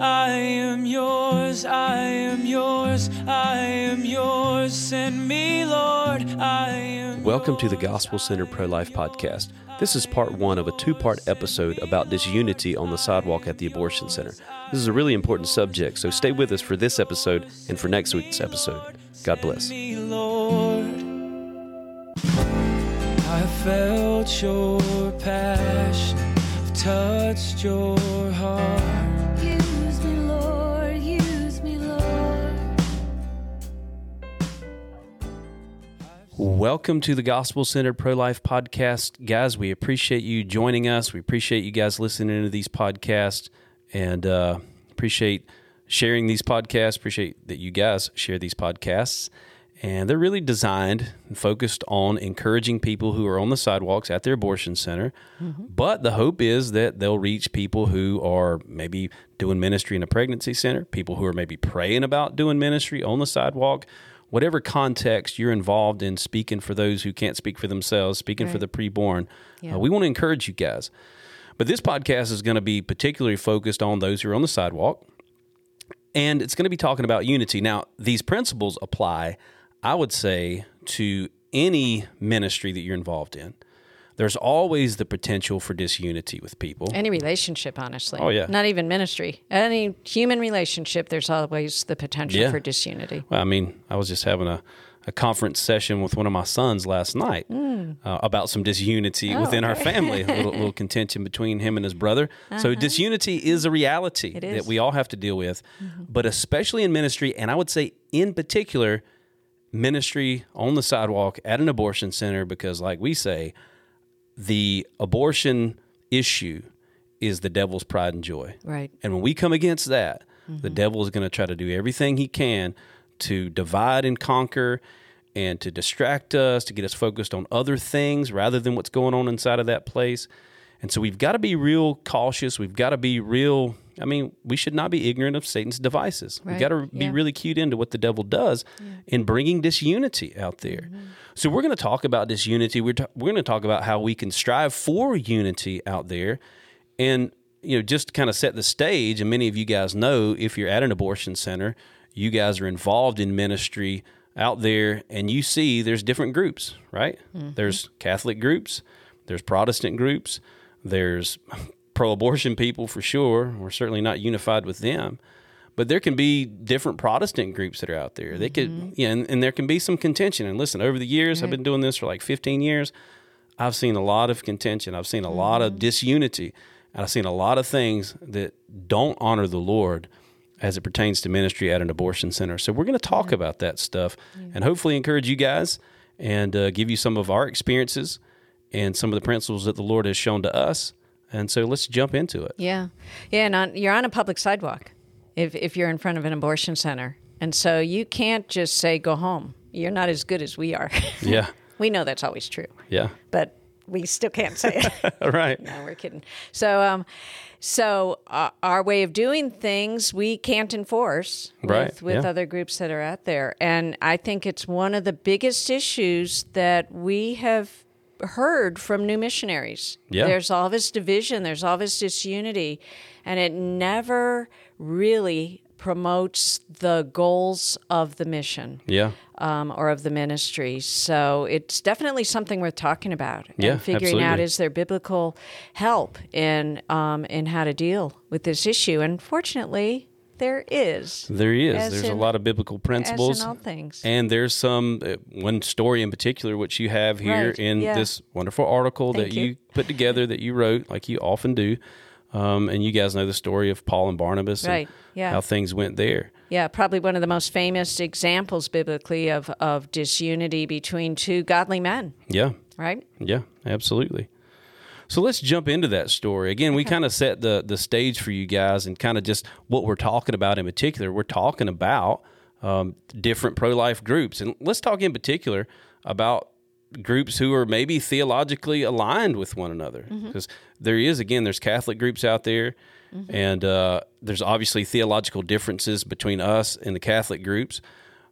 I am yours, I am yours, I am yours. Send me, Lord, I am. Welcome to the Gospel Center Pro Life Podcast. This is part one of a two part episode about disunity on the sidewalk at the abortion center. This is a really important subject, so stay with us for this episode and for next week's episode. God bless. me, Lord. I felt your passion, I've touched your heart. Welcome to the Gospel Center Pro Life Podcast. Guys, we appreciate you joining us. We appreciate you guys listening to these podcasts and uh, appreciate sharing these podcasts. Appreciate that you guys share these podcasts. And they're really designed and focused on encouraging people who are on the sidewalks at their abortion center. But the hope is that they'll reach people who are maybe doing ministry in a pregnancy center, people who are maybe praying about doing ministry on the sidewalk, whatever context you're involved in speaking for those who can't speak for themselves, speaking for the preborn. Yeah. Uh, we want to encourage you guys. But this podcast is going to be particularly focused on those who are on the sidewalk and it's going to be talking about unity. Now, these principles apply, I would say, to any ministry that you're involved in. There's always the potential for disunity with people. Any relationship, honestly. Oh, yeah. Not even ministry. Any human relationship, there's always the potential Yeah. for disunity. Well, I mean, I was just having a, a conference session with one of my sons last night uh, about some disunity Mm. Oh, within our family, a little, little contention between him and his brother. So, disunity is a reality that Uh-huh. is. Mm-hmm. we all have to deal with, but especially in ministry, and I would say in particular, ministry on the sidewalk at an abortion center, because, like we say, the abortion issue is the devil's pride and joy. Right. And when we come against that, the mm-hmm. devil is going to try to do everything he can to divide and conquer and to distract us, to get us focused on other things rather than what's going on inside of that place. And so we've got to be real cautious. We've got to be real. I mean, we should not be ignorant of Satan's devices. We've got to be Yeah. really cued into what the devil does in bringing disunity out there. Mm-hmm. So we're going to talk about disunity. We're, ta- we're going to talk about how we can strive for unity out there. And, you know, just kind of set the stage, and many of you guys know if you're at an abortion center, you guys are involved in ministry out there and you see there's different groups, right? Mm-hmm. There's Catholic groups, there's Protestant groups, there's pro abortion people for sure. We're certainly not unified with them. But there can be different Protestant groups that are out there. They could, yeah, and, and there can be some contention. And listen, over the years, I've been doing this for like 15 years. I've seen a lot of contention. I've seen a lot of disunity. And I've seen a lot of things that don't honor the Lord as it pertains to ministry at an abortion center. So we're going to talk about that stuff and hopefully encourage you guys and uh, give you some of our experiences and some of the principles that the Lord has shown to us. And so let's jump into it. Yeah. Yeah. And on, you're on a public sidewalk if, if you're in front of an abortion center. And so you can't just say, go home. You're not as good as we are. Yeah. we know that's always true, Yeah. but we still can't say it. right. No, we're kidding. So, um, so uh, our way of doing things we can't enforce Right, with, with yeah. other groups that are out there, and I think it's one of the biggest issues that we have heard from new missionaries. Yeah. There's all this division, there's all this disunity, and it never really promotes the goals of the mission Yeah. um, or of the ministry. So it's definitely something worth talking about Yeah, and figuring out is there biblical help in um, in how to deal with this issue. And fortunately, there is. There is. As There's a lot of biblical principles. In all things. And there's some uh, one story in particular which you have here Right, in yeah. this wonderful article Thank that you. you. put together that you wrote, like you often do. Um, and you guys know the story of Paul and Barnabas Right, and yeah. how things went there. Yeah, probably one of the most famous examples biblically of, of disunity between two godly men, Yeah, right? yeah, absolutely. So let's jump into that story. Again, we kind of set the the stage for you guys and kind of just what we're talking about in particular. We're talking about um, different pro life groups. And let's talk in particular about groups who are maybe theologically aligned with one another. Because there is, again, there's Catholic groups out there. And uh, there's obviously theological differences between us and the Catholic groups.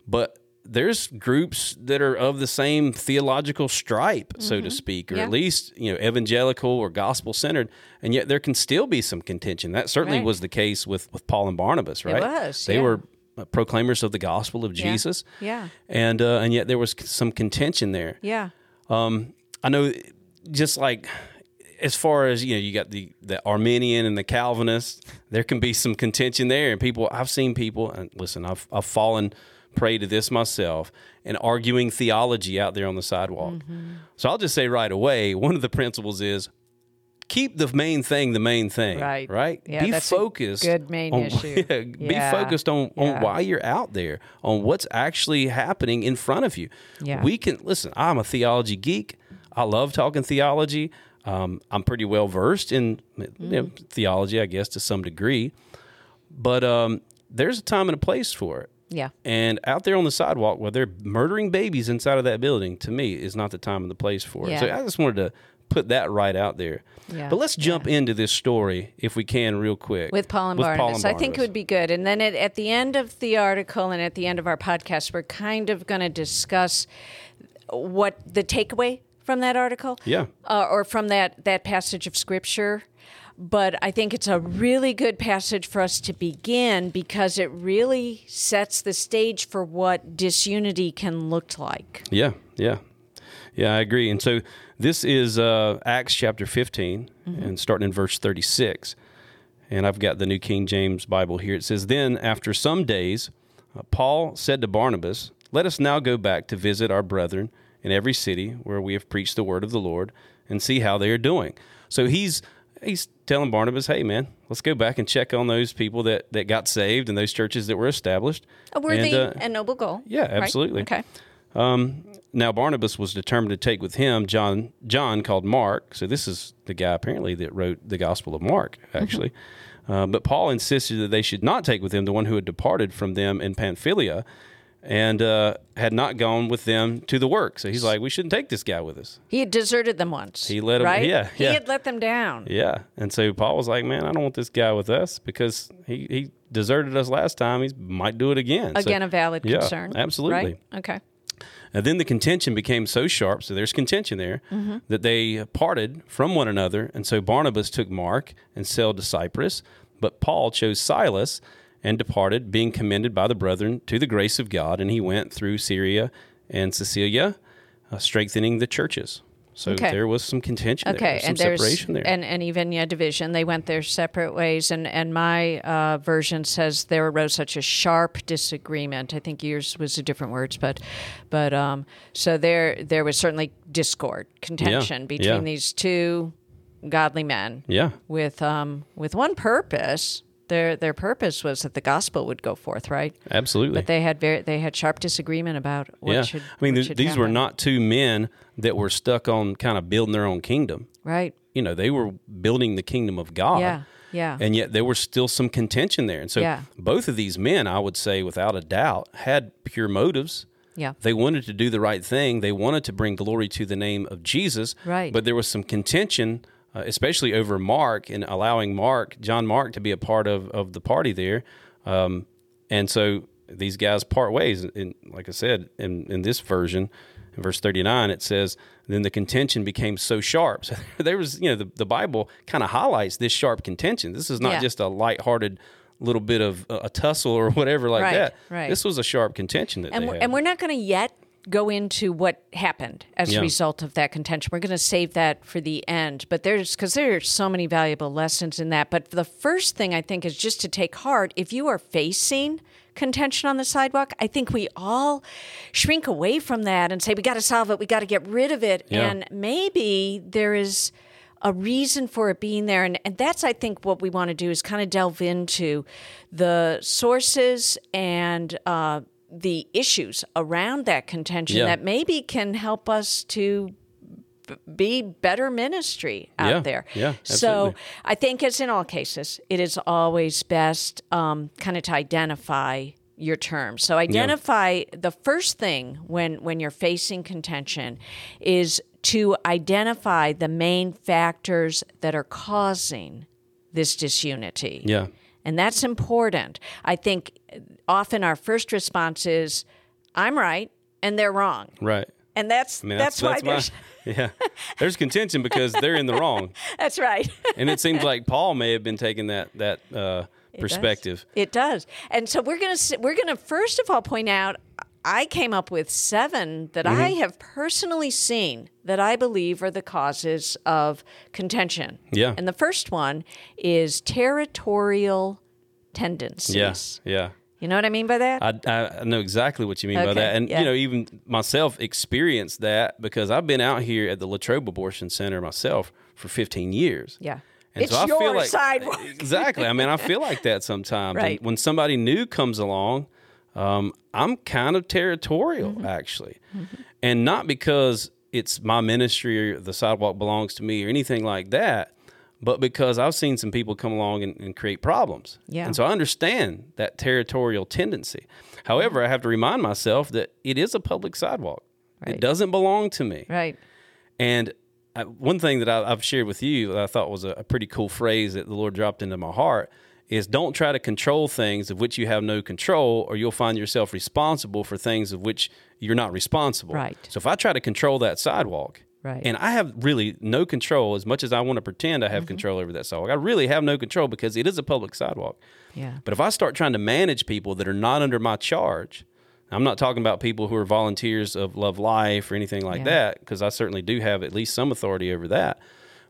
But there's groups that are of the same theological stripe, so to speak, or Mm-hmm. Yeah. at least you know evangelical or gospel centered, and yet there can still be some contention. That certainly Right. was the case with with Paul and Barnabas, right? was, They yeah. were uh, proclaimers of the gospel of Jesus, Yeah. and uh, and yet there was some contention there. Yeah. I know, just like as far as you know, you got the the Arminian and the Calvinist. There can be some contention there, and people. I've seen people, and listen, I've I've fallen prey to this myself, and arguing theology out there on the sidewalk. Mm-hmm. So I'll just say right away, one of the principles is. Keep the main thing the main thing, Right. Right. Yeah, be focused. good main on- issue. yeah, be Yeah. focused on on Yeah. why you're out there, on what's actually happening in front of you. Yeah. We can listen. I'm a theology geek. I love talking theology. Um, I'm pretty well versed in you know, Mm-hmm. theology, I guess, to some degree. But um, there's a time and a place for it. Yeah. And out there on the sidewalk, where they're murdering babies inside of that building, to me, is not the time and the place for it. So I just wanted to put that right out there. Yeah. But let's jump into this story, if we can, real quick. with Paul and Barnabas. I think it would be good. And then at, at the end of the article and at the end of our podcast, we're kind of going to discuss what the takeaway from that article, Yeah. uh, or from that that passage of scripture. But I think it's a really good passage for us to begin because it really sets the stage for what disunity can look like. Yeah, yeah, yeah. I agree. And so this is uh, Acts chapter 15, and starting in verse 36. And I've got the New King James Bible here. It says, Then after some days, uh, Paul said to Barnabas, Let us now go back to visit our brethren in every city where we have preached the word of the Lord and see how they are doing. So he's he's telling Barnabas, Hey man, let's go back and check on those people that, that got saved and those churches that were established. A worthy And, uh, and noble goal. yeah, right? absolutely. Okay. Now Barnabas was determined to take with him John John called Mark. So this is the guy apparently that wrote the Gospel of Mark, actually. Uh, but Paul insisted that they should not take with him the one who had departed from them in Pamphylia, and uh, had not gone with them to the work. So he's like, we shouldn't take this guy with us. He had deserted them once. He let 'em- right? yeah, He yeah. had let them down. Yeah, and so Paul was like, man, I don't want this guy with us because he, he deserted us last time. He might do it again. So- Again, a valid yeah, concern. absolutely. Right? Okay. And then the contention became so sharp, so there's contention there, Mm-hmm. that they parted from one another. And so Barnabas took Mark and sailed to Cyprus, but Paul chose Silas and departed, being commended by the brethren to the grace of God. And he went through Syria and Cilicia, uh, strengthening the churches. So Okay. there was some contention there, some and there's separation there. and and even yeah, division. They went their separate ways, and and my uh, version says there arose such a sharp disagreement. I think yours was a different words, but but um, so there there was certainly discord, contention between yeah. these two godly men yeah, with um with one purpose. Their their purpose was that the gospel would go forth, right? absolutely. But they had very they had sharp disagreement about what yeah. should. I mean, th- these were not two men that were stuck on kind of building their own kingdom. right. You know, they were building the kingdom of God. Yeah, yeah. and yet there was still some contention there. And so Yeah. both of these men, I would say without a doubt, had pure motives. Yeah. They wanted to do the right thing. They wanted to bring glory to the name of Jesus. Right. But there was some contention, uh, especially over Mark and allowing Mark, John Mark, to be a part of, of the party there. Um, and so these guys part ways. And like I said, in, in this version, in verse 39, it says, then the contention became so sharp. So there was, you know, the, the Bible kind of highlights this sharp contention. This is not Yeah. just a lighthearted little bit of a tussle or whatever like Right, that. right. This was a sharp contention that and they we're, had. and we're not going to yet go into what happened as Yeah. a result of that contention. We're going to save that for the end. But there's because there are so many valuable lessons in that. But the first thing I think is just to take heart. If you are facing contention on the sidewalk, I think we all shrink away from that and say we got to solve it. We got to get rid of it. Yeah. And maybe there is a reason for it being there. And, and that's, I think, what we want to do is kind of delve into the sources and uh, the issues around that contention Yeah. that maybe can help us to be better ministry out Yeah, there. yeah, So. I think, as in all cases, it is always best um, kind of to identify your terms. So identify the first thing when when you're facing contention is to identify the main factors that are causing this disunity. yeah. And that's important. I think often our first response is, I'm right and they're wrong. Right. And that's I mean, that's, why there's my, yeah. There's contention because they're in the wrong, that's right. and it seems like Paul may have been taking that that uh, It does. perspective. It does. And so we're going to we're going to first of all point out I came up with 7 that I Mm-hmm. have personally seen that I believe are the causes of contention. Yeah. And the first one is territorial tendencies. Yes. Yeah. You know what I mean by that? I, I know exactly what you mean by that. And, yeah. you know, even myself experienced that because I've been out here at the Latrobe Abortion Center myself for 15 years. yeah. And it's so I your feel like sidewalk. exactly. I mean, I feel like that sometimes. And when somebody new comes along, um, I'm kind of territorial Mm-hmm. actually, and not because it's my ministry or the sidewalk belongs to me or anything like that, but because I've seen some people come along and, and create problems. Yeah. And so I understand that territorial tendency. However, I have to remind myself that it is a public sidewalk. Right. It doesn't belong to me. Right. And I, one thing that I, I've shared with you that I thought was a, a pretty cool phrase that the Lord dropped into my heart is don't try to control things of which you have no control, or you'll find yourself responsible for things of which you're not responsible. Right. So if I try to control that sidewalk, Right. and I have really no control as much as I want to pretend I have Mm-hmm. control over that sidewalk, I really have no control because it is a public sidewalk. Yeah. But if I start trying to manage people that are not under my charge, I'm not talking about people who are volunteers of Love Life or anything like Yeah. that, because I certainly do have at least some authority over that.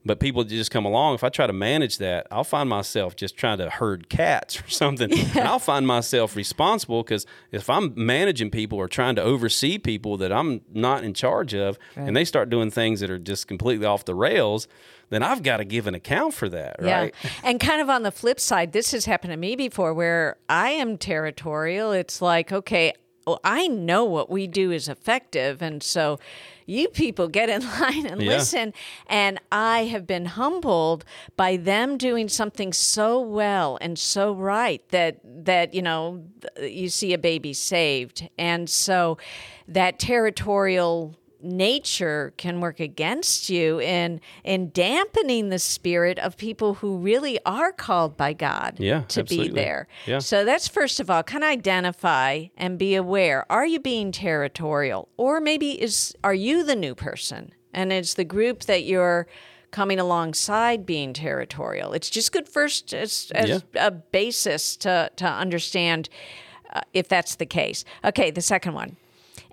But people just come along. If I try to manage that, I'll find myself just trying to herd cats or something. And I'll find myself responsible because if I'm managing people or trying to oversee people that I'm not in charge of, and they start doing things that are just completely off the rails, then I've got to give an account for that, right? Yeah. And kind of on the flip side, this has happened to me before where I am territorial. It's like, okay, well, I know what we do is effective. And so you people get in line and Yeah. listen. And I have been humbled by them doing something so well and so right that, that you know, you see a baby saved. And so that territorial nature can work against you in in dampening the spirit of people who really are called by God Yeah, to absolutely. be there. Yeah. So that's first of all, kind of identify and be aware. Are you being territorial? Or maybe is are you the new person? And it's the group that you're coming alongside being territorial. It's just good first as, as a basis to to understand uh, if that's the case. Okay, the second one.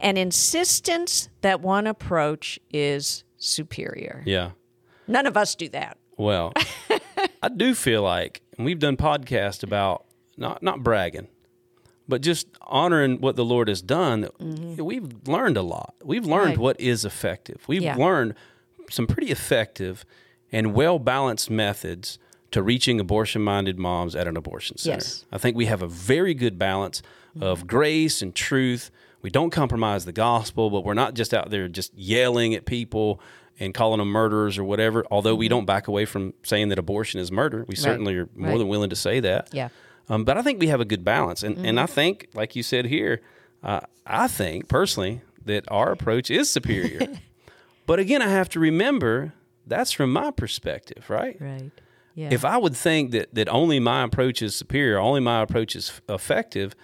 An insistence that one approach is superior. Yeah. None of us do that. Well, I do feel like, and we've done podcasts about not not bragging, but just honoring what the Lord has done. that We've learned a lot. We've learned Mm-hmm. Right. what is effective. We've Yeah. learned some pretty effective and well balanced methods to reaching abortion minded moms at an abortion center. Yes. Mm-hmm. I think we have a very good balance of grace and truth. We don't compromise the gospel, but we're not just out there just yelling at people and calling them murderers or whatever. Although we don't back away from saying that abortion is murder, we certainly are more Mm-hmm. Right. than willing to say that. Yeah. Um, but I think we have a good balance, and and Mm-hmm. I think, like you said here, uh, I think personally that our approach is superior. but again, I have to remember that's from my perspective, right? Right. Yeah. If I would think that that only my approach is superior, only my approach is effective,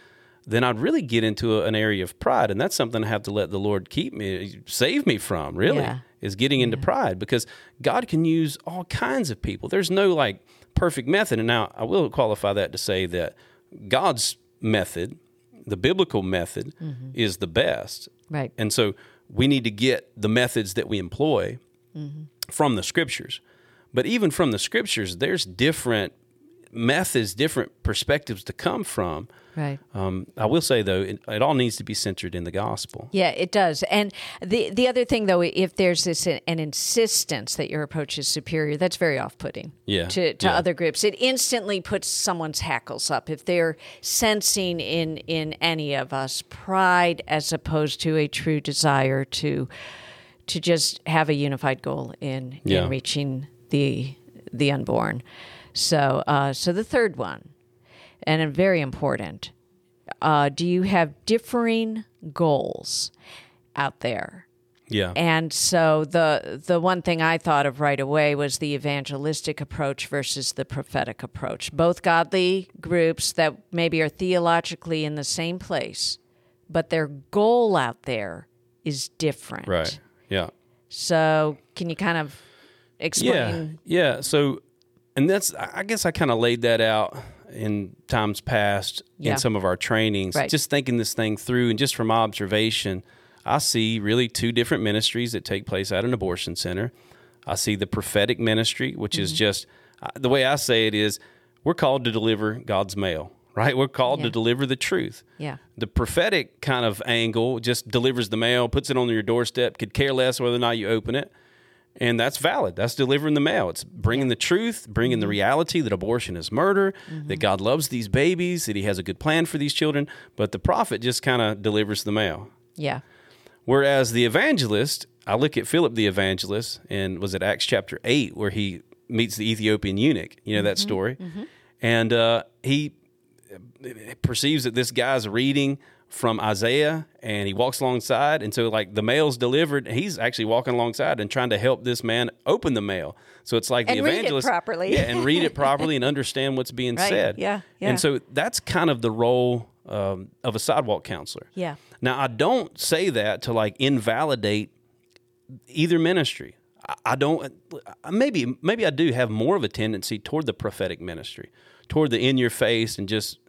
then I'd really get into a, an area of pride, and that's something I have to let the Lord keep me, save me from. Really, Yeah. is getting into pride because God can use all kinds of people. There's no like perfect method, and now I will qualify that to say that God's method, the biblical method, mm-hmm. is the best. Right. And so we need to get the methods that we employ mm-hmm. from the scriptures. But even from the scriptures, there's different methods, different perspectives to come from. Right. Um, I will say though, it, it all needs to be centered in the gospel. Yeah, it does. And the the other thing though, if there's this an insistence that your approach is superior, that's very off-putting. Yeah, To to yeah. other groups, it instantly puts someone's hackles up if they're sensing in in any of us pride as opposed to a true desire to to just have a unified goal in Yeah. in reaching the the unborn. So uh, so the third one, and very important uh, do you have differing goals out there? Yeah. And so the the one thing I thought of right away was the evangelistic approach versus the prophetic approach. Both godly groups that maybe are theologically in the same place, but their goal out there is different. Right. Yeah. So, can you kind of explain? Yeah. Yeah. So, and that's, I guess I kind of laid that out in times past Yeah. in some of our trainings, Right. just thinking this thing through and just from observation, I see really two different ministries that take place at an abortion center. I see the prophetic ministry, which Mm-hmm. is just the way I say it is we're called to deliver God's mail, right? We're called to deliver the truth. Yeah. The prophetic kind of angle just delivers the mail, puts it on your doorstep, could care less whether or not you open it. And that's valid. That's delivering the mail. It's bringing the truth, bringing the Mm-hmm. reality that abortion is murder, that God loves these babies, that He has a good plan for these children. But the prophet just kind of delivers the mail. Yeah. Whereas the evangelist, I look at Philip the evangelist, and was it Acts chapter 8 where he meets the Ethiopian eunuch? You know that story? And uh, he perceives that this guy's reading from Isaiah and he walks alongside. And so, like, the mail's delivered. He's actually walking alongside and trying to help this man open the mail. So it's like And the read it evangelist. properly. Yeah, and read it properly and understand what's being Right. said. Yeah, yeah. And so that's kind of the role um, of a sidewalk counselor. Yeah. Now, I don't say that to like invalidate either ministry. I- I don't. Maybe maybe I do have more of a tendency toward the prophetic ministry, toward the in your face and just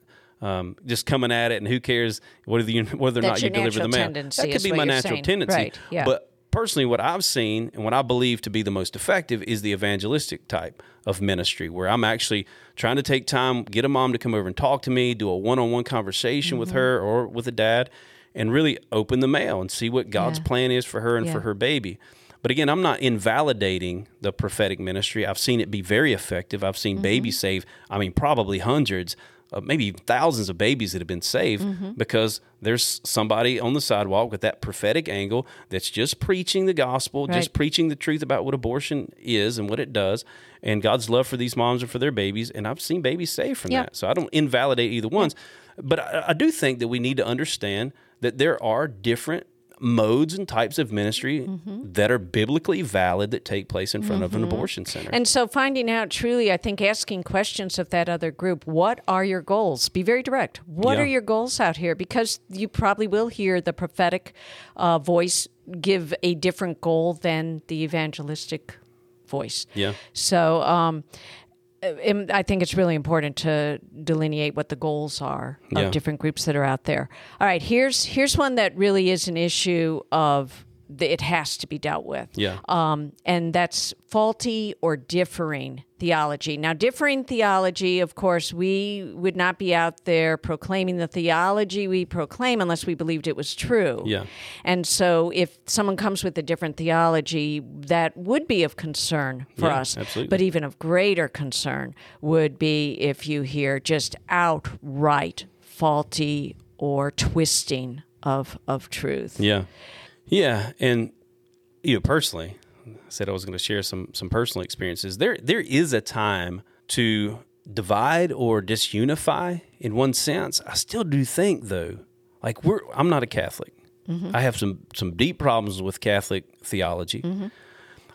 um, just coming at it and who cares whether you whether or not you deliver the mail. That could be my natural saying. tendency. Right, yeah. But personally, what I've seen and what I believe to be the most effective is the evangelistic type of ministry, where I'm actually trying to take time, get a mom to come over and talk to me, do a one-on-one conversation with Mm-hmm. her or with a dad, and really open the mail and see what God's Yeah. plan is for her and Yeah. for her baby. But again, I'm not invalidating the prophetic ministry. I've seen it be very effective. I've seen Mm-hmm. babies save, I mean, probably hundreds, uh, maybe thousands of babies that have been saved Mm-hmm. because there's somebody on the sidewalk with that prophetic angle that's just preaching the gospel, just preaching the truth about what abortion is and what it does, and God's love for these moms and for their babies. And I've seen babies saved from that. So I don't invalidate either ones. But I, I do think that we need to understand that there are different modes and types of ministry Mm-hmm. that are biblically valid that take place in front of an abortion center. And so finding out truly, I think asking questions of that other group, what are your goals? Be very direct. What Yeah. are your goals out here? Because you probably will hear the prophetic uh, voice give a different goal than the evangelistic voice. yeah. So um, I think it's really important to delineate what the goals are of Yeah. different groups that are out there. All right, here's here's one that really is an issue of it has to be dealt with. Yeah. Um, and that's faulty or differing theology. Now, differing theology, of course, we would not be out there proclaiming the theology we proclaim unless we believed it was true. Yeah. And so, if someone comes with a different theology, that would be of concern for Yeah, us. absolutely. But even of greater concern would be if you hear just outright faulty or twisting of of truth. Yeah. Yeah. And, you know, personally, I said I was going to share some, some personal experiences. There, there is a time to divide or disunify in one sense. I still do think, though, like we're, I'm not a Catholic. Mm-hmm. I have some, some deep problems with Catholic theology. Mm-hmm.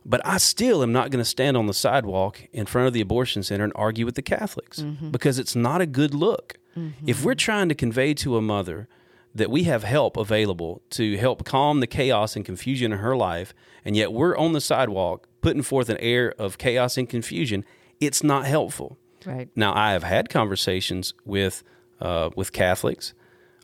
But I still am not going to stand on the sidewalk in front of the abortion center and argue with the Catholics mm-hmm. because it's not a good look. If we're trying to convey to a mother that we have help available to help calm the chaos and confusion in her life, and yet we're on the sidewalk putting forth an air of chaos and confusion, it's not helpful. Right. Now, I have had conversations with uh, with Catholics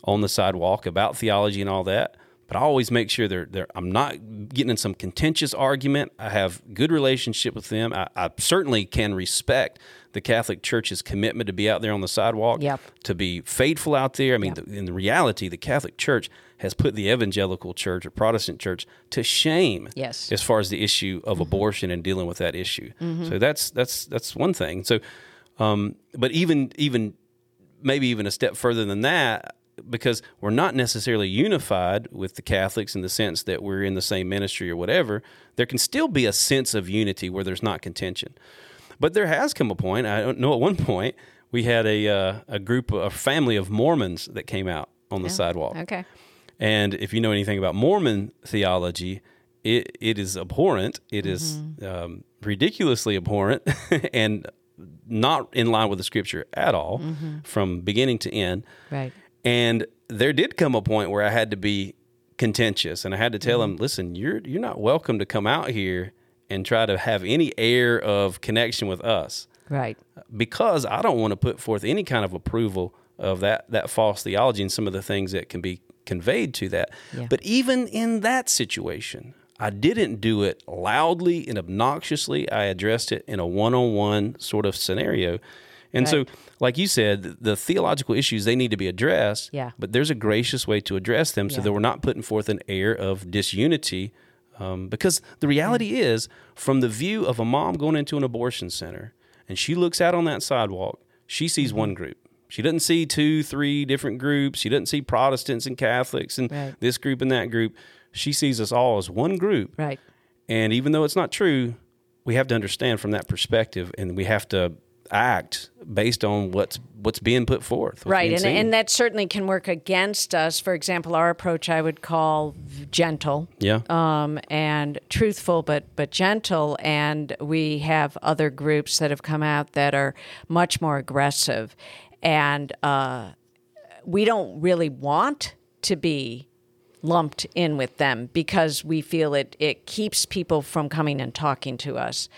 on the sidewalk about theology and all that, but I always make sure they're, they're I'm not getting in some contentious argument. I have good relationship with them. I, I certainly can respect the Catholic Church's commitment to be out there on the sidewalk, Yep. to be faithful out there. I mean, the, in reality, the Catholic Church has put the evangelical church or Protestant church to shame Yes. as far as the issue of abortion and dealing with that issue. So that's that's that's one thing. So, um, but even even maybe even a step further than that, because we're not necessarily unified with the Catholics in the sense that we're in the same ministry or whatever. There can still be a sense of unity where there's not contention. But there has come a point. I don't know. At one point, we had a uh, a group, a family of Mormons that came out on the sidewalk. Okay. And if you know anything about Mormon theology, it, it is abhorrent. It is um, ridiculously abhorrent and not in line with the scripture at all from beginning to end. Right. And there did come a point where I had to be contentious and I had to tell them, listen, you're you're not welcome to come out here and try to have any air of connection with us Right. because I don't want to put forth any kind of approval of that that false theology and some of the things that can be conveyed to that. Yeah. But even in that situation, I didn't do it loudly and obnoxiously. I addressed it in a one-on-one sort of scenario. And so, like you said, the- the theological issues they need to be addressed. Yeah. But there's a gracious way to address them so Yeah. that we're not putting forth an air of disunity. Um, because the reality is, from the view of a mom going into an abortion center, and she looks out on that sidewalk, she sees Mm-hmm. one group. She doesn't see two, three different groups. She doesn't see Protestants and Catholics and Right. this group and that group. She sees us all as one group. Right. And even though it's not true, we have to understand from that perspective, and we have to act based on what's what's being put forth. what's Right, and, seen. and that certainly can work against us. For example, our approach I would call gentle, yeah, um, and truthful, but but gentle. And we have other groups that have come out that are much more aggressive, and uh, we don't really want to be lumped in with them because we feel it it keeps people from coming and talking to us.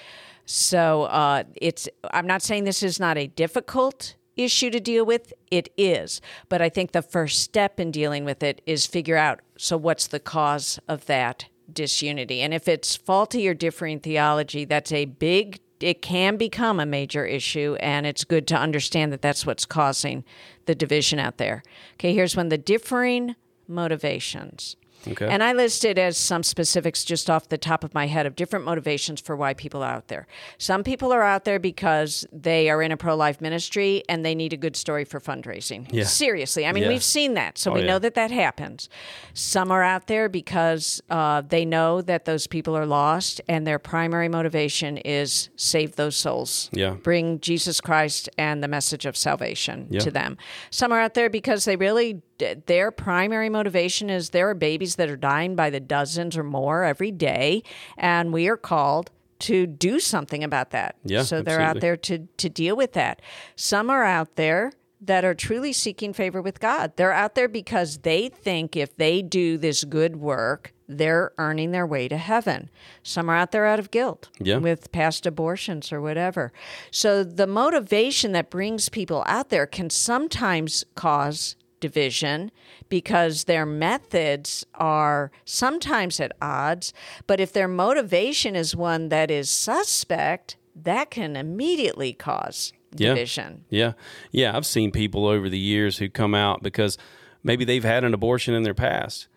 So uh, it's I'm not saying this is not a difficult issue to deal with. It is, but I think the first step in dealing with it is figure out so what's the cause of that disunity, and if it's faulty or differing theology, that's a big. It can become a major issue, and it's good to understand that that's what's causing the division out there. Okay, here's one the differing motivations. Okay. And I listed as some specifics just off the top of my head of different motivations for why people are out there. Some people are out there because they are in a pro life ministry and they need a good story for fundraising. Yeah. Seriously. I mean, Yeah. we've seen that. So Oh, we yeah. know that that happens. Some are out there because uh, they know that those people are lost and their primary motivation is save those souls. Yeah. Bring Jesus Christ and the message of salvation to them. Some are out there because they really their primary motivation is there are babies that are dying by the dozens or more every day and we are called to do something about that. Yeah, so they're out there to to deal with that. Some are out there that are truly seeking favor with God. They're out there because they think if they do this good work, they're earning their way to heaven. Some are out there out of guilt Yeah. with past abortions or whatever. So the motivation that brings people out there can sometimes cause division because their methods are sometimes at odds. But if their motivation is one that is suspect, that can immediately cause division. Yeah. Yeah. Yeah. I've seen people over the years who come out because maybe they've had an abortion in their past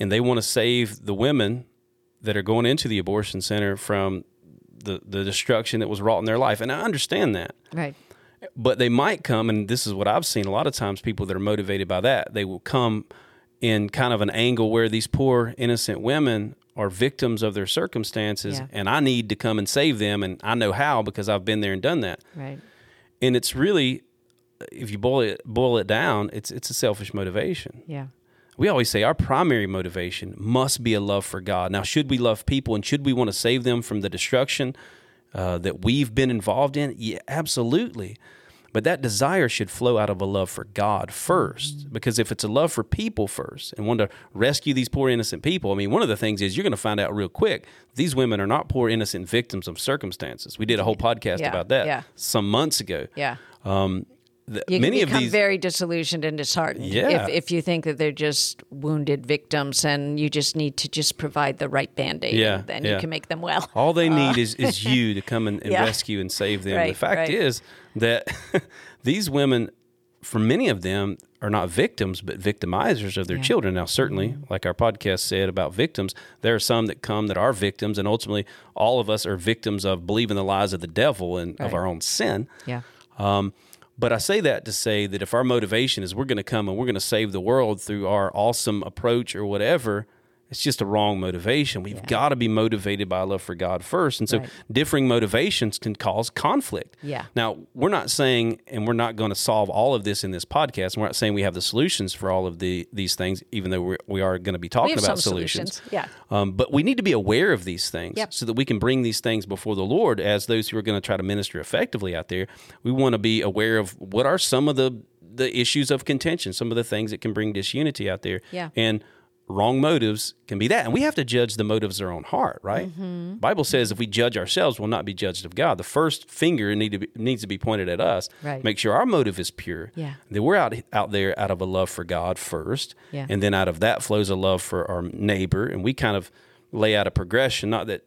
and they want to save the women that are going into the abortion center from the, the destruction that was wrought in their life. And I understand that. Right. But they might come, and this is what I've seen a lot of times people that are motivated by that, they will come in kind of an angle where these poor, innocent women are victims of their circumstances, Yeah. and I need to come and save them. And I know how because I've been there and done that Right. and it's really if you boil it boil it down it's it's a selfish motivation Yeah. we always say our primary motivation must be a love for god now should we love people and should we want to save them from the destruction uh, that we've been involved in yeah absolutely but that desire should flow out of a love for God first. Because if it's a love for people first and want to rescue these poor innocent people, I mean, one of the things is you're going to find out real quick these women are not poor innocent victims of circumstances. We did a whole podcast Yeah, about that yeah. some months ago. Yeah. Um, the, You many can of become these, very disillusioned and disheartened Yeah. if, if you think that they're just wounded victims and you just need to just provide the right band aid Yeah, and then yeah. you can make them well. all they need is, is you to come and, and Yeah. rescue and save them. the fact right. is that these women, for many of them, are not victims but victimizers of their Yeah. Mm-hmm. children. Now, certainly, like our podcast said about victims, there are some that come that are victims, and ultimately, all of us are victims of believing the lies of the devil and of our own sin. Yeah. Um, but I say that to say that if our motivation is we're going to come and we're going to save the world through our awesome approach or whatever, it's just a wrong motivation. We've got to be motivated by love for God first. And so Right. differing motivations can cause conflict. Yeah. Now, we're not saying, and we're not going to solve all of this in this podcast. We're not saying we have the solutions for all of the these things, even though we're, we are going to be talking about solutions. solutions. Yeah. Um, but we need to be aware of these things Yep. so that we can bring these things before the Lord as those who are going to try to minister effectively out there. We want to be aware of what are some of the the issues of contention, some of the things that can bring disunity out there. Yeah. And wrong motives can be that. And we have to judge the motives of our own heart, right? Mm-hmm. Bible says if we judge ourselves, we'll not be judged of God. The first finger need to be, needs to be pointed at us. Right. Make sure our motive is pure. Yeah. That we're out out there out of a love for God first. Yeah. And then out of that flows a love for our neighbor. And we kind of lay out a progression, not that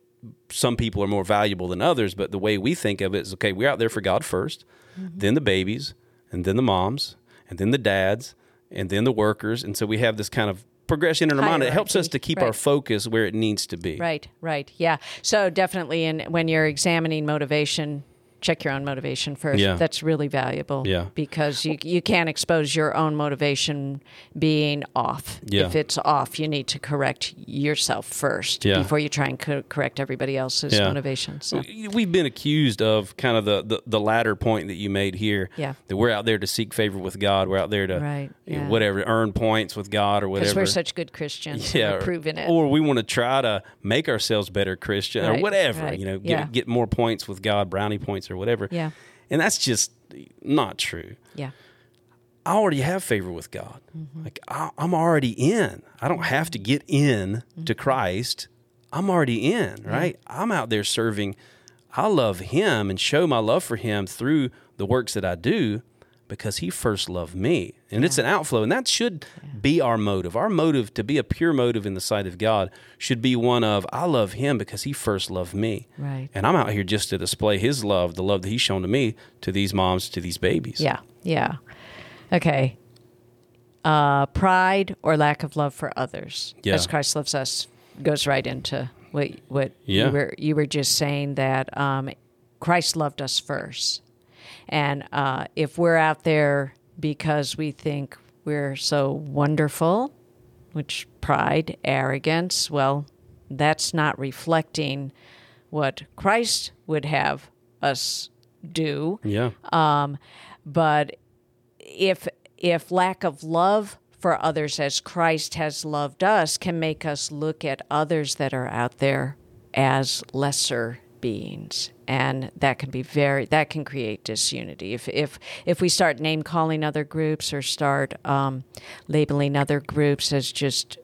some people are more valuable than others, but the way we think of it is okay, we're out there for God 1st Mm-hmm. then the babies, and then the moms, and then the dads, and then the workers. And so we have this kind of progression in our mind. It helps us to keep our focus where it needs to be. Right, right. Yeah. So definitely in when you're examining motivation, check your own motivation first. Yeah. That's really valuable. Yeah. Because you you can't expose your own motivation being off. Yeah. If it's off, you need to correct yourself first Yeah. before you try and co- correct everybody else's Yeah. motivations. So, We've been accused of kind of the, the, the latter point that you made here. Yeah. That we're out there to seek favor with God. We're out there to, Right, you know, whatever, earn points with God or whatever. because we're such good Christians. yeah, We're proving it. Or we want to try to make ourselves better Christian or whatever, right, you know, get, yeah. get more points with God, brownie points or whatever. Yeah. And that's just not true. yeah. I already have favor with God. Mm-hmm. Like I, I'm already in. I don't have to get in Mm-hmm. to Christ. I'm already in, right? I'm out there serving. I love Him and show my love for Him through the works that I do because He first loved me. And it's an outflow, and that should be our motive. Our motive to be a pure motive in the sight of God should be one of I love Him because He first loved me. Right. And I'm out here just to display His love, the love that He's shown to me, to these moms, to these babies. Yeah, yeah. Okay. Uh, pride or lack of love for others, Yeah. as Christ loves us, goes right into what what Yeah. you were you were just saying that um, Christ loved us first, and uh, if we're out there because we think we're so wonderful, which pride, arrogance, well, that's not reflecting what Christ would have us do Yeah. Um, but if if lack of love for others as Christ has loved us can make us look at others that are out there as lesser beings and that can be very that can create disunity if if if we start name calling other groups or start um, labeling other groups as just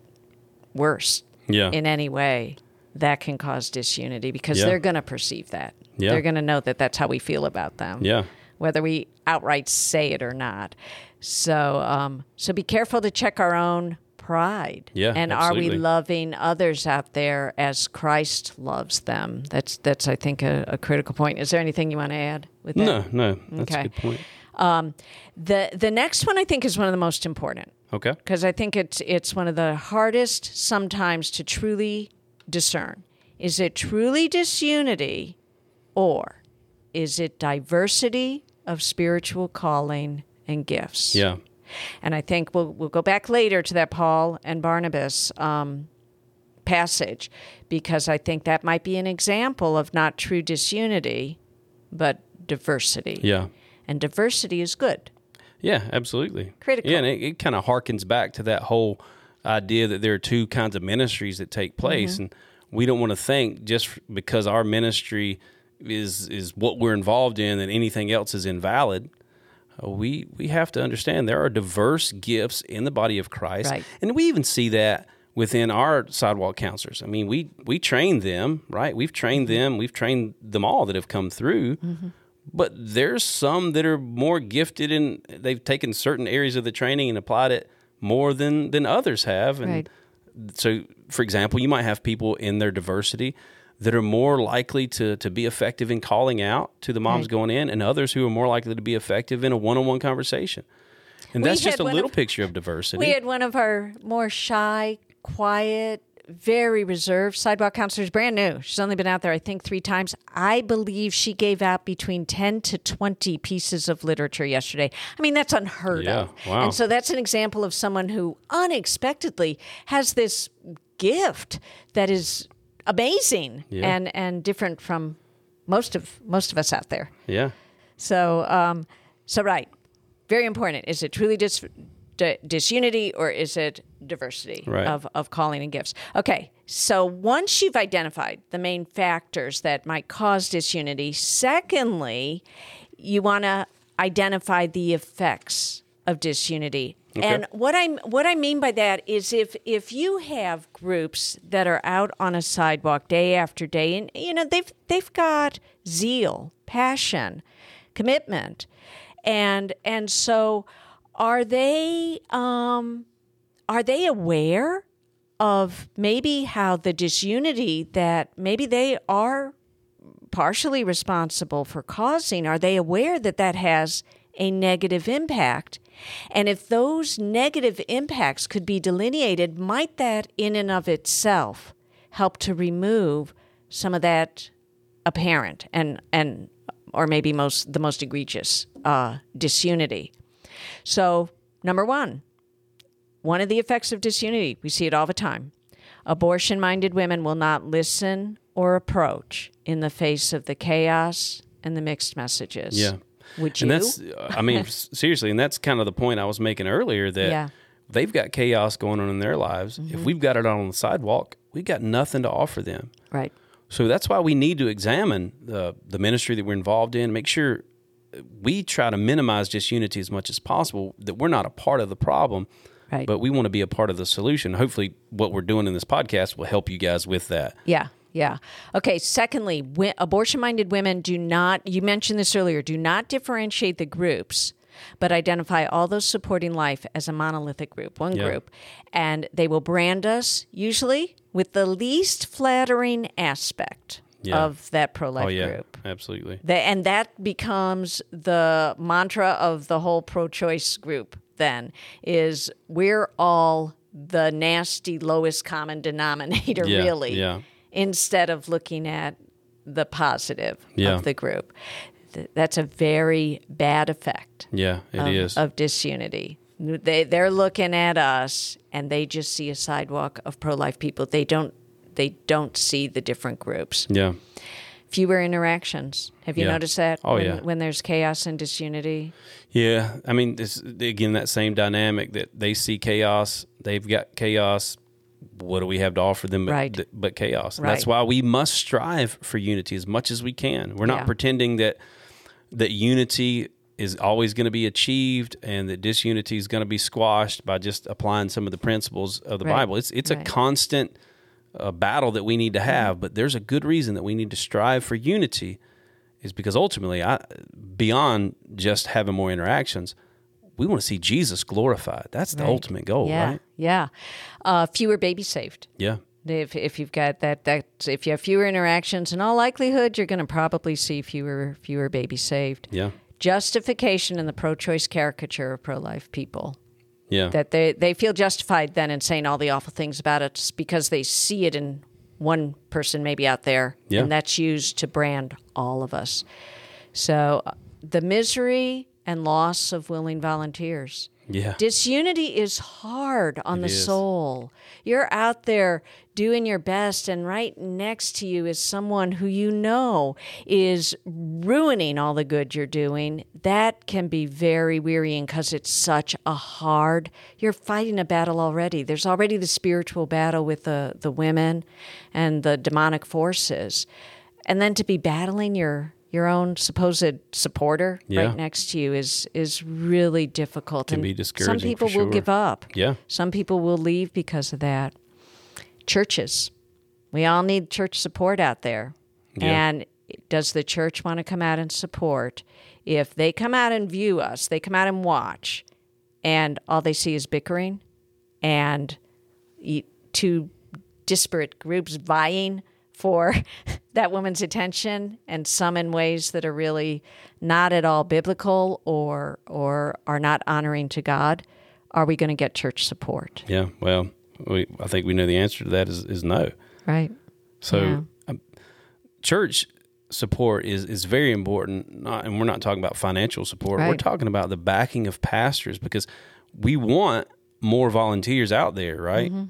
worse Yeah. in any way that can cause disunity because Yeah. they're going to perceive that Yeah. they're going to know that that's how we feel about them Yeah. whether we outright say it or not. So, um, so be careful to check our own pride. Yeah, and absolutely. are we loving others out there as Christ loves them? That's that's I think a, a critical point. Is there anything you want to add with that? No, no, that's Okay. a good point. Um, the the next one I think is one of the most important Okay. because I think it's it's one of the hardest sometimes to truly discern. Is it truly disunity or is it diversity of spiritual calling and gifts? Yeah. And I think we'll we'll go back later to that Paul and Barnabas um, passage because I think that might be an example of not true disunity, but diversity. Yeah. And diversity is good. Yeah, absolutely. Critical. Yeah, and it, it kind of harkens back to that whole idea that there are two kinds of ministries that take place, Mm-hmm. and we don't want to think just because our ministry is is what we're involved in that anything else is invalid. Uh, We we have to understand there are diverse gifts in the body of Christ, Right. and we even see that within our sidewalk counselors. I mean, we we train them, right? We've trained Mm-hmm. them. We've trained them all that have come through. But there's some that are more gifted and they've taken certain areas of the training and applied it more than than others have. And Right. so, for example, you might have people in their diversity that are more likely to to be effective in calling out to the moms Right. going in, and others who are more likely to be effective in a one on one conversation. And We that's just a little of- picture of diversity. We had one of our more shy, quiet, very reserved sidewalk counselors, brand new. She's only been out there, I think, three times. I believe she gave out between 10 to 20 pieces of literature yesterday. I mean, that's unheard Yeah, of. wow. And so that's an example of someone who unexpectedly has this gift that is amazing Yeah. and, and different from most of most of us out there. yeah. So, um, so right, very important. Is it truly dis- di- disunity or is it diversity Right. of, of calling and gifts? Okay, so once you've identified the main factors that might cause disunity, secondly, you want to identify the effects of disunity. And what I what I mean by that is if if you have groups that are out on a sidewalk day after day and you know they've they've got zeal, passion, commitment. And and so are they um are they aware of maybe how the disunity that maybe they are partially responsible for causing, are they aware that that has a negative impact? And if those negative impacts could be delineated, might that in and of itself help to remove some of that apparent and, and or maybe most the most egregious uh, disunity? So, number one, one of the effects of disunity, we see it all the time. Abortion minded women will not listen or approach in the face of the chaos and the mixed messages. Yeah. Would you? And that's, I mean, seriously, and that's kind of the point I was making earlier that Yeah. Mm-hmm. they've got chaos going on in their lives. If we've got it on the sidewalk, we've got nothing to offer them. right. So that's why we need to examine the the ministry that we're involved in, make sure we try to minimize disunity as much as possible, that we're not a part of the problem, Right. but we want to be a part of the solution. Hopefully, what we're doing in this podcast will help you guys with that. Yeah. Yeah. Okay. Secondly, abortion minded women do not, you mentioned this earlier, do not differentiate the groups, but identify all those supporting life as a monolithic group, one Yeah. group. And they will brand us usually with the least flattering aspect Yeah. of that pro life Oh yeah, group. absolutely. The, and that becomes the mantra of the whole pro-choice group. Then is we're all the nasty lowest common denominator, Yeah, really. yeah. Instead of looking at the positive Yeah. of the group, Th- that's a very bad effect Yeah, it of, is. of disunity. They they're looking at us and they just see a sidewalk of pro-life people. They don't they don't see the different groups yeah, fewer interactions. Have you Yeah. noticed that? Oh, when, yeah. When there's chaos and disunity. yeah. I mean, this again that same dynamic that they see chaos, they've got chaos. What do we have to offer them but, Right. but chaos? And that's why we must strive for unity as much as we can. We're not Yeah. pretending that that unity is always going to be achieved and that disunity is going to be squashed by just applying some of the principles of the Right. Bible. It's it's Right. Mm-hmm. a constant uh, battle that we need to have, but there's a good reason that we need to strive for unity is because ultimately I beyond just having more interactions, we want to see Jesus glorified. That's the Right. ultimate goal, yeah. right? Yeah. Uh, fewer babies saved. Yeah. If, if you've got that, that if you have fewer interactions, in all likelihood, you're going to probably see fewer fewer babies saved. Yeah. Justification in the pro-choice caricature of pro-life people Yeah. that they they feel justified then in saying all the awful things about it because they see it in one person maybe out there, Yeah. and that's used to brand all of us. So uh, the misery and loss of willing volunteers. yeah. Disunity is hard on the is. soul. You're out there doing your best, and right next to you is someone who you know is ruining all the good you're doing. That can be very wearying because it's such a hard. You're fighting a battle already. There's already the spiritual battle with the the women and the demonic forces, and then to be battling your your own supposed supporter Yeah. right next to you is is really difficult. Can and be Some discouraging for people will give up. Yeah. Some people will leave because of that. Churches. We all need church support out there. Yeah. And does the church want to come out and support? If they come out and view us, they come out and watch, and all they see is bickering and two disparate groups vying for that woman's attention and some in ways that are really not at all biblical or or are not honoring to God, are we going to get church support? Yeah. Well, we, I think we know the answer to that is, is no. Right. So, Yeah. um, church support is is very important. Not, and we're not talking about financial support. We're talking about the backing of pastors because we want more volunteers out there, right? Mm-hmm.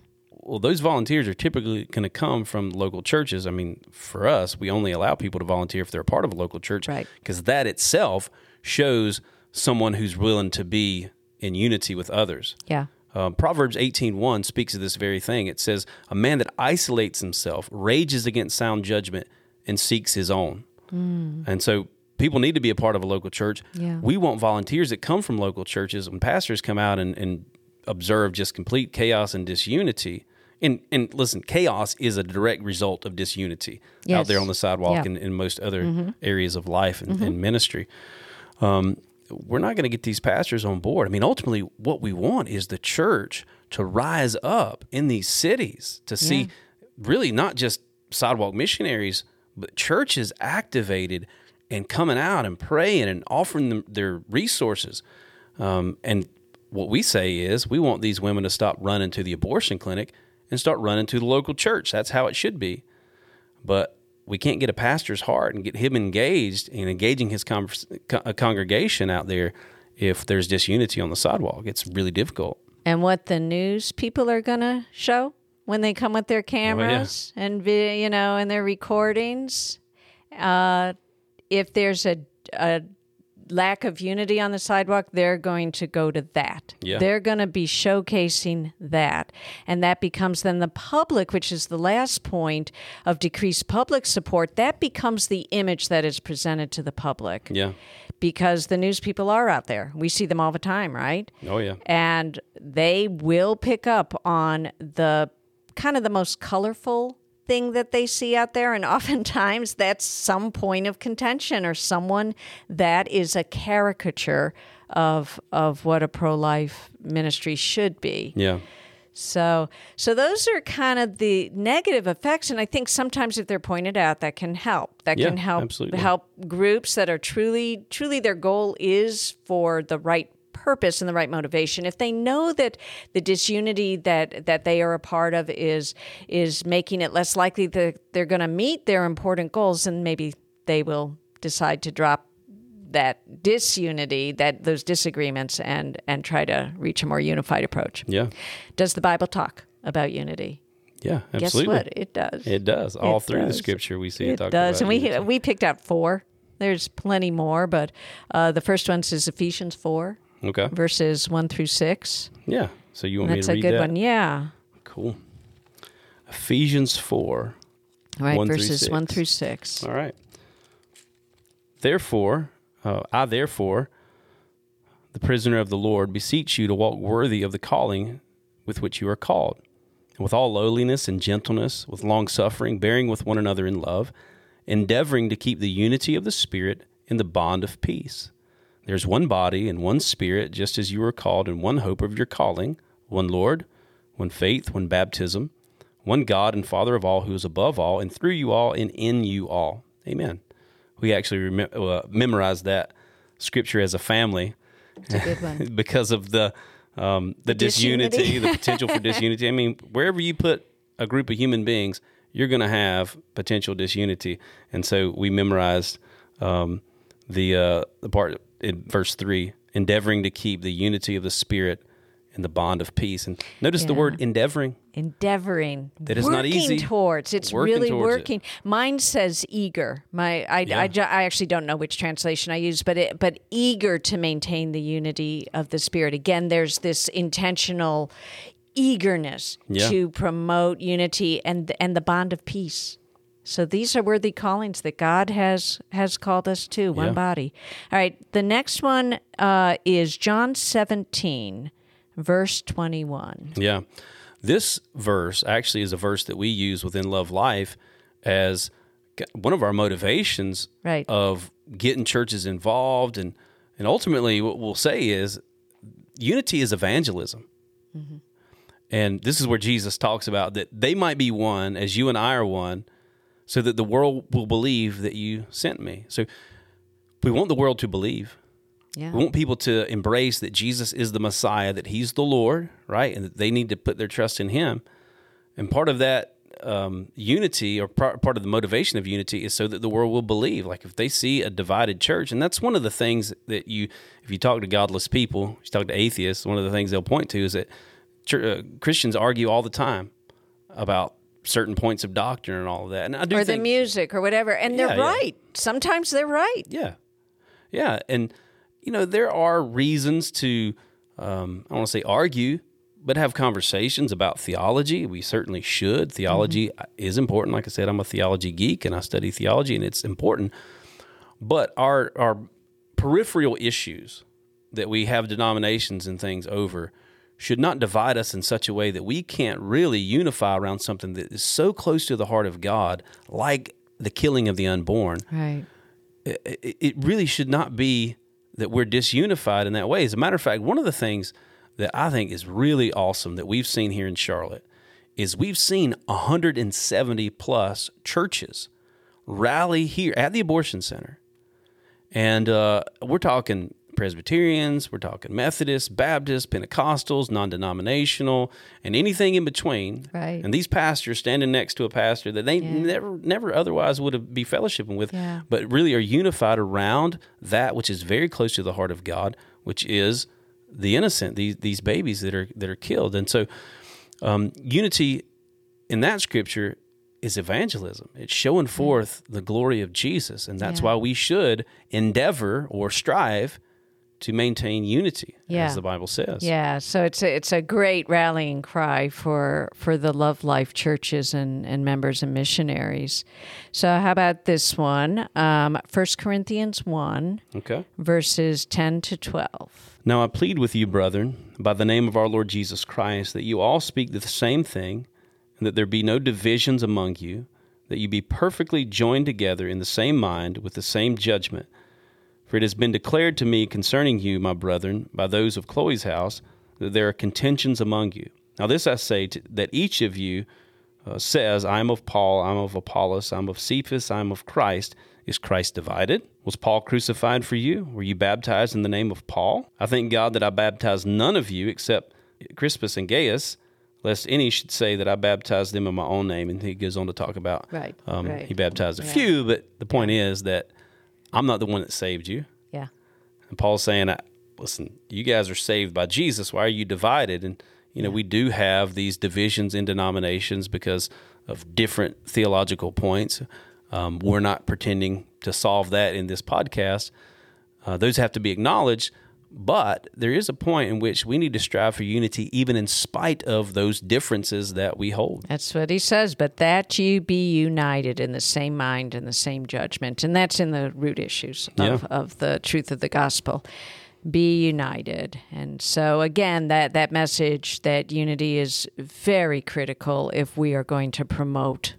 Well, those volunteers are typically going to come from local churches. I mean, for us, we only allow people to volunteer if they're a part of a local church, Right. Because that itself shows someone who's willing to be in unity with others. Yeah. Um, Proverbs 18.1 speaks of this very thing. It says, A man that isolates himself rages against sound judgment and seeks his own. And so people need to be a part of a local church. Yeah. We want volunteers that come from local churches. When pastors come out and, and observe just complete chaos and disunity, and and listen, chaos is a direct result of disunity out there on the sidewalk Yeah. Mm-hmm. and in most other areas of life and, and ministry. Um, we're not going to get these pastors on board. I mean, ultimately, what we want is the church to rise up in these cities to see really not just sidewalk missionaries, but churches activated and coming out and praying and offering them their resources. Um, and what we say is we want these women to stop running to the abortion clinic and start running to the local church. That's how it should be. But we can't get a pastor's heart and get him engaged and engaging his convers- co- a congregation out there if there's disunity on the sidewalk. It's really difficult. and what the news people are going to show when they come with their cameras and vi- you know and their recordings uh, if there's a, a lack of unity on the sidewalk they're going to go to that Yeah. they're going to be showcasing that and that becomes then the public which is the last point of decreased public support that becomes the image that is presented to the public Yeah. because the news people are out there we see them all the time right Oh, yeah. and they will pick up on the kind of the most colorful thing that they see out there and oftentimes that's some point of contention or someone that is a caricature of of what a pro-life ministry should be Yeah. so so those are kind of the negative effects and I think sometimes if they're pointed out that can help. That Yeah, can help absolutely. help groups that are truly truly their goal is for the right purpose and the right motivation. If they know that the disunity that that they are a part of is is making it less likely that they're going to meet their important goals then maybe they will decide to drop that disunity, that those disagreements and and try to reach a more unified approach. Yeah. Does the Bible talk about unity? Yeah. Absolutely. Guess what? It does. It does. All It through the scripture, we see it, It does, and we unity. we picked out four. There's plenty more, but uh, the first one is Ephesians four, Okay. verses one through six. Yeah. So you want That's me to read that? That's a good one. Yeah. Cool. Ephesians 4. All right, One through verses one through six. All right. Therefore, uh, I therefore, the prisoner of the Lord, beseech you to walk worthy of the calling with which you are called, and with all lowliness and gentleness, with long suffering, bearing with one another in love, endeavoring to keep the unity of the Spirit in the bond of peace. There's one body and one Spirit, just as you were called in one hope of your calling, one Lord, one faith, one baptism, one God and Father of all, who is above all, and through you all, and in you all. Amen. We actually rem- uh, memorized that scripture as a family a good one. because of the um, the disunity, disunity. the potential for disunity. I mean, wherever you put a group of human beings, you're going to have potential disunity, and so we memorized um, the uh, the part in verse three, endeavoring to keep the unity of the spirit and the bond of peace. And notice the word endeavoring. Endeavoring. That is working not easy. towards. It's Working really towards it. working. Mine says eager. My I, Yeah. I, ju- I actually don't know which translation I use, but it, but eager to maintain the unity of the spirit. Again, there's this intentional eagerness Yeah. to promote unity and and the bond of peace. So these are worthy callings that God has has called us to, one Yeah. body. All right, the next one uh, is John 17, verse 21. Yeah. This verse actually is a verse that we use within Love Life as one of our motivations Right. of getting churches involved. And, and ultimately, what we'll say is unity is evangelism. And this is where Jesus talks about that they might be one as you and I are one, so that the world will believe that you sent me. So we want the world to believe. Yeah. We want people to embrace that Jesus is the Messiah, that He's the Lord, right? And that they need to put their trust in Him. And part of that um, unity, or par- part of the motivation of unity, is so that the world will believe. Like if they see a divided church, and that's one of the things that you, if you talk to godless people, you talk to atheists, one of the things they'll point to is that chur uh, Christians argue all the time about certain points of doctrine and all of that. And I do or the music or whatever. And they're Yeah, yeah. right. Sometimes they're right. Yeah, yeah, and you know there are reasons to um, I don't want to say argue, but have conversations about theology. We certainly should. Theology is important. Like I said, I'm a theology geek and I study theology, and it's important. But our our peripheral issues that we have denominations and things over should not divide us in such a way that we can't really unify around something that is so close to the heart of God, like the killing of the unborn. Right. It, it really should not be that we're disunified in that way. As a matter of fact, one of the things that I think is really awesome that we've seen here in Charlotte is we've seen 170 plus churches rally here at the abortion center. And uh, we're talking Presbyterians, we're talking Methodists, Baptists, Pentecostals, non denominational, and anything in between. Right. And these pastors standing next to a pastor that they never never otherwise would have be fellowshipping with, Yeah. but really are unified around that which is very close to the heart of God, which is the innocent, these these babies that are that are killed. And so um, unity in that scripture is evangelism. It's showing forth the glory of Jesus, and that's Yeah. why we should endeavor or strive to maintain unity, Yeah. as the Bible says. Yeah, so it's a, it's a great rallying cry for for the Love Life churches and, and members and missionaries. So how about this one? Um, 1 Corinthians 1, Okay. verses 10 to 12. Now I plead with you, brethren, by the name of our Lord Jesus Christ, that you all speak the same thing, and that there be no divisions among you, that you be perfectly joined together in the same mind with the same judgment. For it has been declared to me concerning you, my brethren, by those of Chloe's house, that there are contentions among you. Now this I say, to, that each of you uh, says, I am of Paul, I am of Apollos, I am of Cephas, I am of Christ. Is Christ divided? Was Paul crucified for you? Were you baptized in the name of Paul? I thank God that I baptized none of you except Crispus and Gaius, lest any should say that I baptized them in my own name. And he goes on to talk about Right, um, right. he baptized a Yeah. few, but the point is that I'm not the one that saved you. Yeah. And Paul's saying, listen, you guys are saved by Jesus. Why are you divided? And, you know, we do have these divisions in denominations because of different theological points. Um, we're not pretending to solve that in this podcast. Uh, those have to be acknowledged. But there is a point in which we need to strive for unity, even in spite of those differences that we hold. That's what he says, but that you be united in the same mind and the same judgment. And that's in the root issues of, Yeah. of the truth of the gospel. Be united. And so again, that, that message that unity is very critical if we are going to promote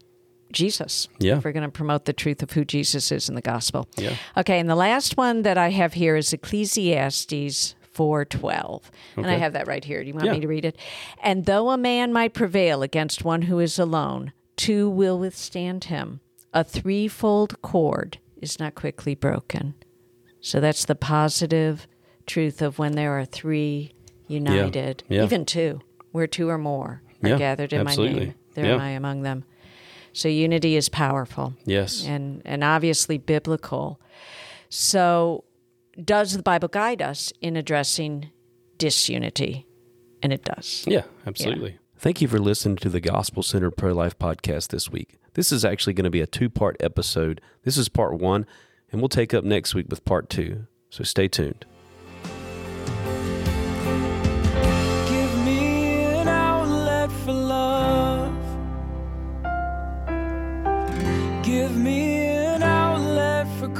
Jesus. Yeah. If we're going to promote the truth of who Jesus is in the gospel. Yeah. Okay, and the last one that I have here is Ecclesiastes 4:12. And I have that right here. Do you want Yeah. me to read it? And though a man might prevail against one who is alone, two will withstand him. A threefold cord is not quickly broken. So that's the positive truth of when there are three united, Yeah. even two, where two or more are Yeah, gathered in my name. There Yeah. am I among them. So unity is powerful Yes. and and obviously biblical. So, does the Bible guide us in addressing disunity? And it does. Yeah, absolutely. Thank you for listening to the Gospel Center Pro Life podcast this week. This is actually going to be a two part episode. This is part one, and we'll take up next week with part two. So stay tuned.